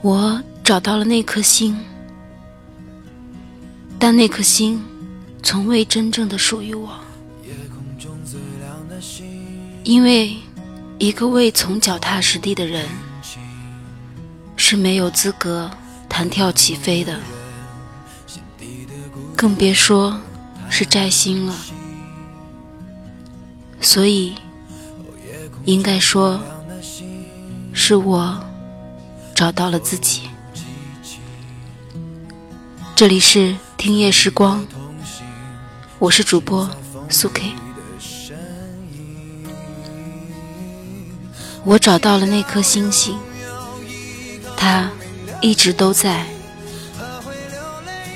我找到了那颗星，但那颗星从未真正的属于我，因为一个未从脚踏实地的人是没有资格弹跳起飞的，更别说是摘星了。所以，应该说是我。找到了自己。这里是听夜时光，我是主播苏 K。我找到了那颗星星，它一直都在，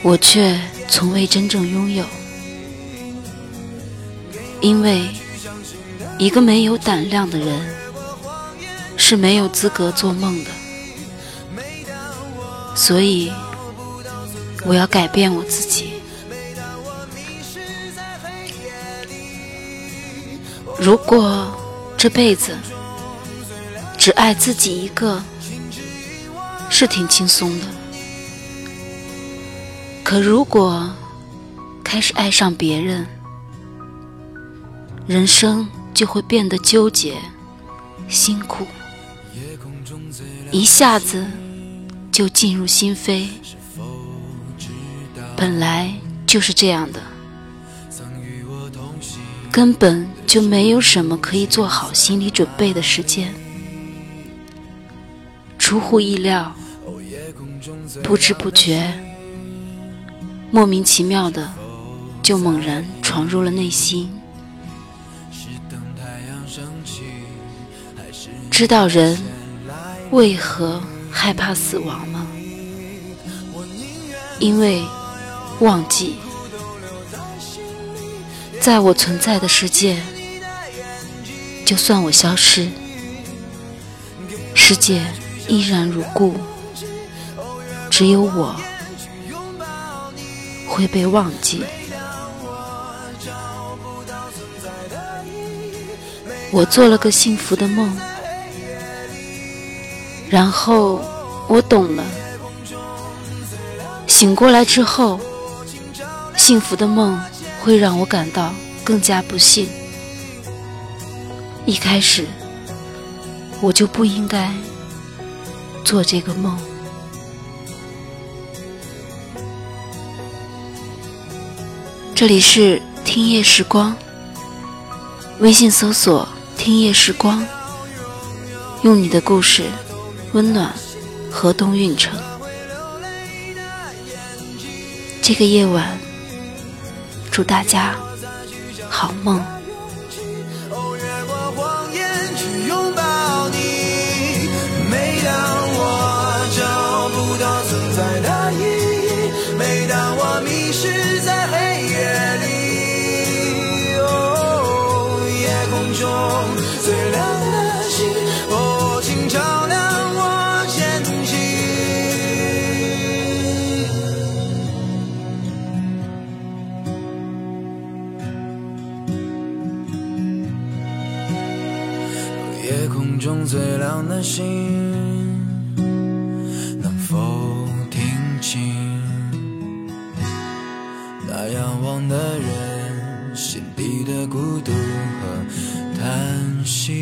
我却从未真正拥有，因为一个没有胆量的人是没有资格做梦的。所以，我要改变我自己。如果这辈子只爱自己一个，是挺轻松的。可如果开始爱上别人，人生就会变得纠结、辛苦，一下子。就进入心扉，本来就是这样的，根本就没有什么可以做好心理准备的时间。出乎意料，不知不觉，莫名其妙的就猛然闯入了内心。知道人为何？害怕死亡吗？因为忘记，在我存在的世界，就算我消失，世界依然如故，只有我会被忘记。我做了个幸福的梦。然后我懂了，醒过来之后，幸福的梦会让我感到更加不幸。一开始我就不应该做这个梦。这里是听夜时光，微信搜索“听夜时光”，用你的故事。温暖，河东运城。这个夜晚，祝大家好梦。最亮的夜空中最亮的星，能否听清那仰望的人心底的孤独和叹息？